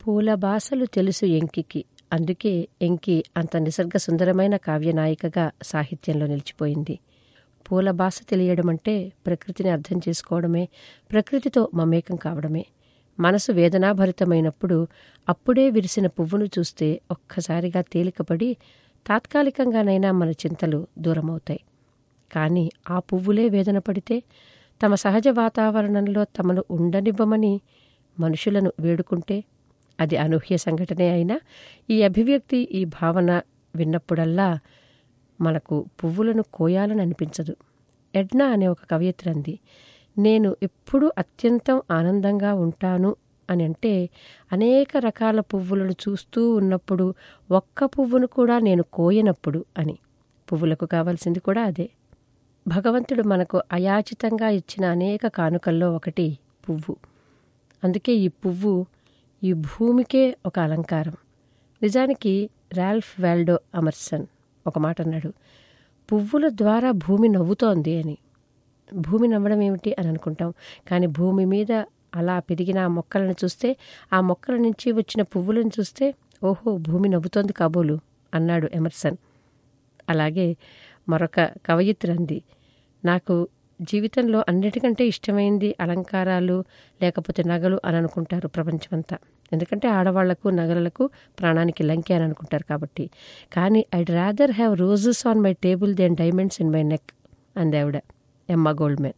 పూల బాసలు తెలుసు ఎంకికి. అందుకే ఎంకి అంత నిసర్గ సుందరమైన కావ్యనాయికగా సాహిత్యంలో నిలిచిపోయింది. పూల బాస తెలియడం అంటే ప్రకృతిని అర్థం చేసుకోవడమే ప్రకృతితో మమేకం కావడమే. మనసు వేదనాభరితమైనప్పుడు అప్పుడే విరిసిన పువ్వును చూస్తే ఒక్కసారిగా తేలికపడి తాత్కాలికంగానైనా మన చింతలు దూరమవుతాయి. కానీ ఆ పువ్వులే వేదన పడితే తమ సహజ వాతావరణంలో తమను ఉండనివ్వమని మనుషులను వేడుకుంటే అది అనూహ్య సంఘటనే అయినా ఈ అభివ్యక్తి ఈ భావన విన్నప్పుడల్లా మనకు పువ్వులను కోయాలని అనిపించదు. ఎడ్నా అనే ఒక కవయిత్రి అంది నేను ఎప్పుడూ అత్యంతం ఆనందంగా ఉంటాను అని అంటే అనేక రకాల పువ్వులను చూస్తూ ఉన్నప్పుడు ఒక్క పువ్వును కూడా నేను కోయనప్పుడు అని. పువ్వులకు కావాల్సింది కూడా అదే. భగవంతుడు మనకు అయాచితంగా ఇచ్చిన అనేక కానుకల్లో ఒకటి పువ్వు. అందుకే ఈ పువ్వు ఈ భూమికే ఒక అలంకారం. నిజానికి రాల్ఫ్ వాల్డో అమర్సన్ ఒక మాట అన్నాడు పువ్వుల ద్వారా భూమి నవ్వుతోంది అని. భూమి నవ్వడం ఏమిటి అని అనుకుంటాం కానీ భూమి మీద అలా పెరిగిన ఆ మొక్కలను చూస్తే ఆ మొక్కల నుంచి వచ్చిన పువ్వులను చూస్తే ఓహో భూమి నవ్వుతోంది కాబోలు అన్నాడు ఎమర్సన్. అలాగే మరొక కవయిత్రి అంది నాకు జీవితంలో అన్నిటికంటే ఇష్టమైంది అలంకారాలు లేకపోతే నగలు అని అనుకుంటారు ప్రపంచమంతా. ఎందుకంటే ఆడవాళ్ళకు నగలకు ప్రాణానికి లంకె అని అనుకుంటారు కాబట్టి. కానీ I'd rather have roses on my table than diamonds in my neck and ఆవిడ ఎమ్మ మ్యాన్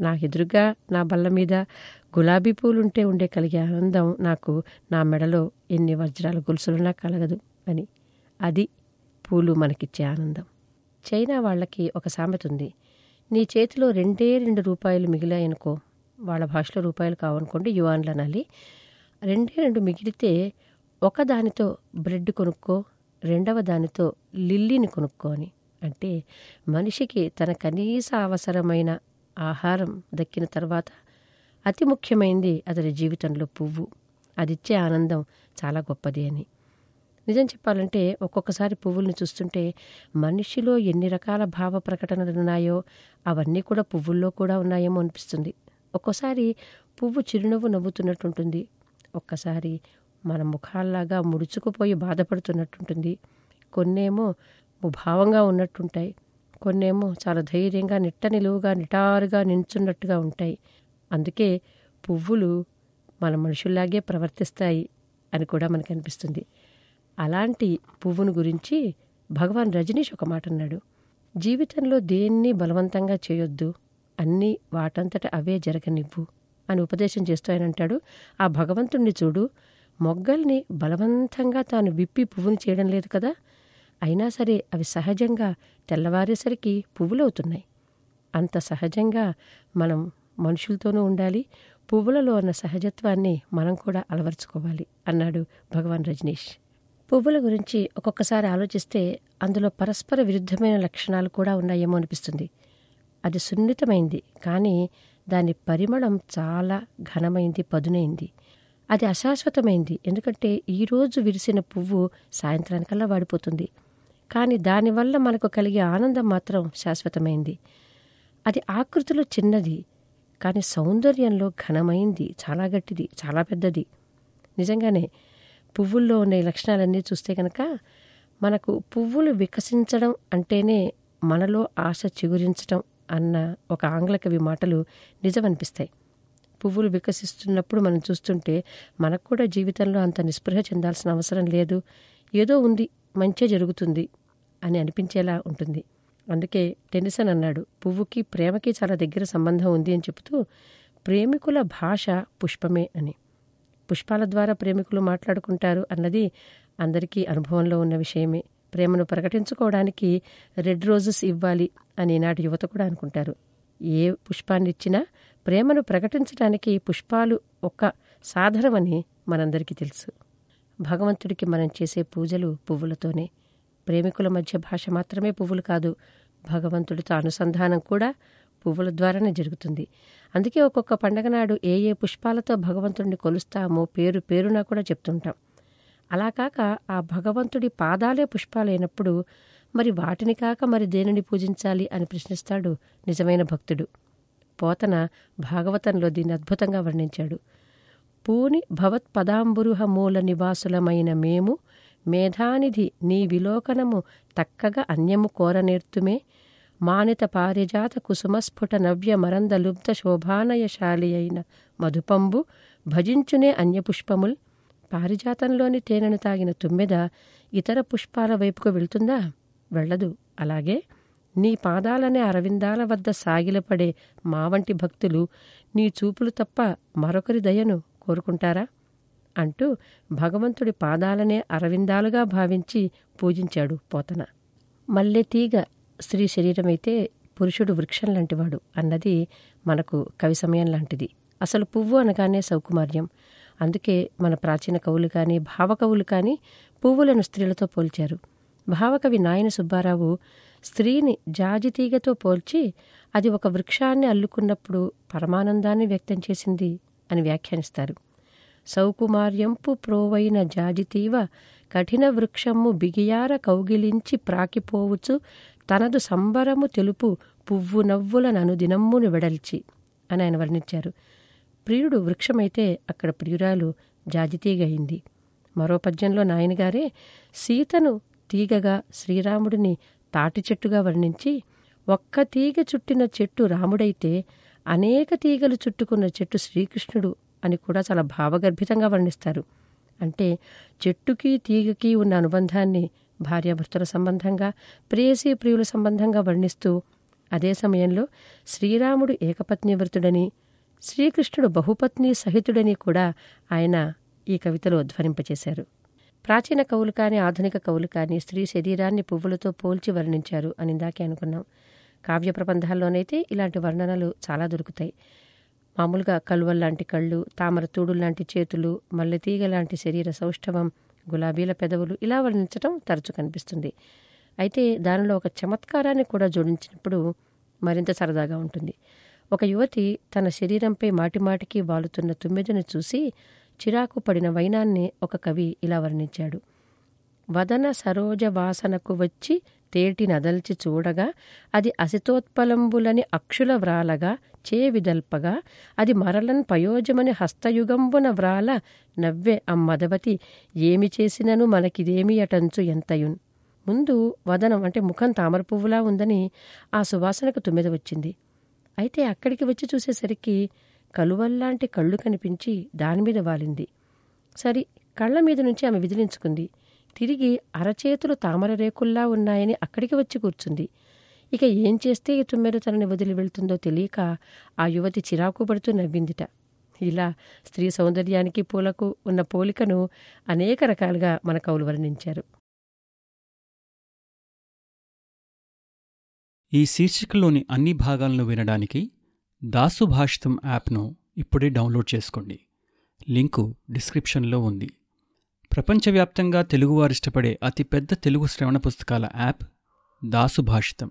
నా ఎదురుగా నా బల్ల మీద గులాబీ పూలుంటే ఉండే కలిగే ఆనందం నాకు నా మెడలో ఎన్ని వజ్రాల గొలుసులున్నా కలగదు అని. అది పూలు మనకిచ్చే ఆనందం. చైనా వాళ్ళకి ఒక సామెత ఉంది. నీ చేతిలో రెండే రెండు రూపాయలు మిగిలాయనుకో వాళ్ళ భాషలో రూపాయలు కావనుకోండి యువాన్లు అనాలి రెండే రెండు మిగిలితే ఒక దానితో బ్రెడ్ కొనుక్కో రెండవ దానితో లిల్లీని కొనుక్కో అని. అంటే మనిషికి తన కనీస అవసరమైన ఆహారం దక్కిన తర్వాత అతి ముఖ్యమైనది అతని జీవితంలో పువ్వు. అదిచ్చే ఆనందం చాలా గొప్పది అని. నిజం చెప్పాలంటే ఒక్కొక్కసారి పువ్వుల్ని చూస్తుంటే మనిషిలో ఎన్ని రకాల భావ ప్రకటనలు ఉన్నాయో అవన్నీ కూడా పువ్వుల్లో కూడా ఉన్నాయేమో అనిపిస్తుంది. ఒక్కోసారి పువ్వు చిరునవ్వు నవ్వుతున్నట్టుంటుంది ఒక్కసారి మన ముఖాల్లాగా ముడుచుకుపోయి బాధపడుతున్నట్టుంటుంది. కొన్నేమో ముభావంగా ఉన్నట్టుంటాయి. కొన్నేమో చాలా ధైర్యంగా నిట్ట నిలువుగా నిటారుగా నించున్నట్టుగా ఉంటాయి. అందుకే పువ్వులు మన మనుషుల్లాగే ప్రవర్తిస్తాయి అని కూడా మనకు అనిపిస్తుంది. అలాంటి పువ్వును గురించి భగవాన్ రజనీష్ ఒక మాట అన్నాడు. జీవితంలో దేన్ని బలవంతంగా చేయొద్దు అన్నీ వాటంతట అవే జరగనివ్వు అని ఉపదేశం చేస్తూ ఆయన అంటాడు. ఆ భగవంతుణ్ణి చూడు మొగ్గల్ని బలవంతంగా తాను విప్పి పువ్వుని చేయడం లేదు కదా? అయినా సరే అవి సహజంగా తెల్లవారేసరికి పువ్వులవుతున్నాయి. అంత సహజంగా మనం మనుషులతోనూ ఉండాలి పువ్వులలో ఉన్న సహజత్వాన్ని మనం కూడా అలవర్చుకోవాలి అన్నాడు భగవాన్ రజనీష్. పువ్వుల గురించి ఒక్కొక్కసారి ఆలోచిస్తే అందులో పరస్పర విరుద్ధమైన లక్షణాలు కూడా ఉన్నాయేమో అనిపిస్తుంది. అది సున్నితమైంది కానీ దాని పరిమళం చాలా ఘనమైంది పదునైంది. అది అశాశ్వతమైంది ఎందుకంటే ఈరోజు విరిసిన పువ్వు సాయంత్రానికల్లా వాడిపోతుంది. కానీ దానివల్ల మనకు కలిగే ఆనందం మాత్రం శాశ్వతమైంది. అది ఆకృతిలో చిన్నది కానీ సౌందర్యంలో ఘనమైంది చాలా గట్టిది చాలా పెద్దది. నిజంగానే పువ్వుల్లో ఉన్న ఈ లక్షణాలన్నీ చూస్తే కనుక మనకు పువ్వులు వికసించడం అంటేనే మనలో ఆశ చిగురించడం అన్న ఒక ఆంగ్ల కవి మాటలు నిజమనిపిస్తాయి. పువ్వులు వికసిస్తున్నప్పుడు మనం చూస్తుంటే మనకు కూడా జీవితంలో అంత నిస్పృహ చెందాల్సిన అవసరం లేదు. ఏదో ఉంది మంచే జరుగుతుంది అని అనిపించేలా ఉంటుంది. అందుకే టెన్నిసన్ అన్నాడు పువ్వుకి ప్రేమకి చాలా దగ్గర సంబంధం ఉంది అని చెబుతూ ప్రేమికుల భాష పుష్పమే అని. పుష్పాల ద్వారా ప్రేమికులు మాట్లాడుకుంటారు అన్నది అందరికీ అనుభవంలో ఉన్న విషయమే. ప్రేమను ప్రకటించుకోవడానికి రెడ్ రోజెస్ ఇవ్వాలి అని నాటి యువత కూడా అనుకుంటారు. ఏ పుష్పాన్నిచ్చినా ప్రేమను ప్రకటించడానికి పుష్పాలు ఒక సాధనమని మనందరికీ తెలుసు. భగవంతుడికి మనం చేసే పూజలు పువ్వులతోనే. ప్రేమికుల మధ్య భాష మాత్రమే పువ్వులు కాదు భగవంతుడితో అనుసంధానం కూడా పువ్వుల ద్వారానే జరుగుతుంది. అందుకే ఒక్కొక్క పండగ నాడు ఏ ఏ పుష్పాలతో భగవంతుడిని కొలుస్తామో పేరు పేరునా కూడా చెప్తుంటాం. అలా కాక ఆ భగవంతుడి పాదాలే పుష్పాలైనప్పుడు మరి వాటిని కాక మరి దేనిని పూజించాలి అని ప్రశ్నిస్తాడు నిజమైన భక్తుడు. పోతన భాగవతంలో దీన్ని అద్భుతంగా వర్ణించాడు. పూని భవత్పదాంబురుహ మూల నివాసులమైన మేము మేధానిధి నీ విలోకనము తక్కగా అన్యము కోరనేర్తుమే మానిత పారిజాత కుసుమస్ఫుట నవ్య మరంద లుబ్ధ శోభానయశాలి అయిన మధుపంబు భజించునే అన్యపుష్పముల్. పారిజాతంలోని తేనెను తాగిన తుమ్మెద ఇతర పుష్పాల వైపుకు వెళ్తుందా? వెళ్ళదు. అలాగే నీ పాదాలనే అరవిందాల వద్ద సాగిలపడే మా వంటి భక్తులు నీ చూపులు తప్ప మరొకరి దయను కోరుకుంటారా? అంటూ భగవంతుడి పాదాలనే అరవిందాలుగా భావించి పూజించాడు పోతన. మల్లెతీగ స్త్రీ శరీరమైతే పురుషుడు వృక్షం లాంటివాడు అన్నది మనకు కవి సమయం లాంటిది. అసలు పువ్వు అనగానే సౌకుమార్యం. అందుకే మన ప్రాచీన కవులు కానీ భావకవులు కానీ పువ్వులను స్త్రీలతో పోల్చారు. భావకవి నాయన సుబ్బారావు స్త్రీని జాజితీగతో పోల్చి అది ఒక వృక్షాన్ని అల్లుకున్నప్పుడు పరమానందాన్ని వ్యక్తం చేసింది అని వ్యాఖ్యానిస్తారు. సౌకుమార్యంపు ప్రోవైన జాజితీవ కఠిన వృక్షము బిగియార కౌగిలించి ప్రాకిపోవచ్చు తనదు సంబరము తెలుపు పువ్వు నవ్వుల ననుదినమ్మును వెడల్చి అని ఆయన వర్ణించారు. ప్రియుడు వృక్షమైతే అక్కడ ప్రియురాలు జాజితీగయింది మరో పద్యంలో నాయనగారే సీతను తీగగా శ్రీరాముడిని తాటి చెట్టుగా వర్ణించి ఒక్క తీగ చుట్టిన చెట్టు రాముడైతే అనేక తీగలు చుట్టుకున్న చెట్టు శ్రీకృష్ణుడు అని కూడా చాలా భావగర్భితంగా వర్ణిస్తారు. అంటే చెట్టుకి తీగకి ఉన్న అనుబంధాన్ని భార్యాభర్తల సంబంధంగా ప్రేయసీ ప్రియుల సంబంధంగా వర్ణిస్తూ అదే సమయంలో శ్రీరాముడు ఏకపత్ని వ్రతుడని శ్రీకృష్ణుడు బహుపత్ని సహితుడని కూడా ఆయన ఈ కవితలో ధ్వనింపచేశారు ప్రాచీన కవులు కానీ ఆధునిక కవులు కానీ స్త్రీ శరీరాన్ని పువ్వులతో పోల్చి వర్ణించారు అని ఇందాకే అనుకున్నాం. కావ్య ప్రబంధాల్లోనైతే ఇలాంటి వర్ణనలు చాలా దొరుకుతాయి. మామూలుగా కలువల్లాంటి కళ్ళు తామర తూడుల్లాంటి చేతులు మల్లెతీగ లాంటి శరీర సౌష్ఠవం గులాబీల పెదవులు ఇలా వర్ణించటం తరచు కనిపిస్తుంది. అయితే దానిలో ఒక చమత్కారాన్ని కూడా జోడించినప్పుడు మరింత సరదాగా ఉంటుంది. ఒక యువతి తన శరీరంపై మాటిమాటికి వాలుతున్న తుమ్మెదను చూసి చిరాకు పడిన వైనాన్ని ఒక కవి ఇలా వర్ణించాడు. వదన సరోజ వాసనకు వచ్చి తేటి నదల్చి చూడగా అది అసితోత్పలంబులని అక్షుల వ్రాలగా చే విదల్పగా అది మరలన్ పయోజమని హస్తయుగంబున వ్రాల నవ్వె అమ్మదవతి ఏమి చేసినను మనకిదేమి అటంచు ఎంతయున్? ముందు వదనం అంటే ముఖం తామర పువ్వులా ఉందని ఆ సువాసనకు తుమ్మెద వచ్చింది. అయితే అక్కడికి వచ్చి చూసేసరికి కలువల్లాంటి కళ్ళు కనిపించి దానిమీద వాలింది. సరి కళ్ళ మీద నుంచి ఆమె విదిలించుకుంది. తిరిగి అరచేతులు తామర రేకుల్లా ఉన్నాయని అక్కడికి వచ్చి కూర్చుంది. ఇక ఏం చేస్తే ఈ తుమ్మెద తనని వదిలి వెళ్తుందో తెలియక ఆ యువతి చిరాకు పడుతూ నవ్విందిట. ఇలా స్త్రీ సౌందర్యానికి పూలకు ఉన్న పోలికను అనేక రకాలుగా మన కవులు వర్ణించారు. ఈ శీర్షికలోని అన్ని భాగాలను వినడానికి దాసు భాషితం యాప్ను ఇప్పుడే డౌన్లోడ్ చేసుకోండి. లింకు డిస్క్రిప్షన్లో ఉంది. ప్రపంచవ్యాప్తంగా తెలుగువారు ఇష్టపడే అతిపెద్ద తెలుగు శ్రవణ పుస్తకాల యాప్ దాసు భాషితం.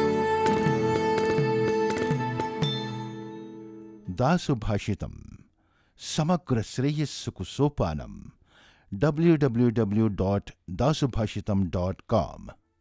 दासुभाषितम। समग्र श्रेयस कुसोपानम W W W dot Dasubhashitam dot com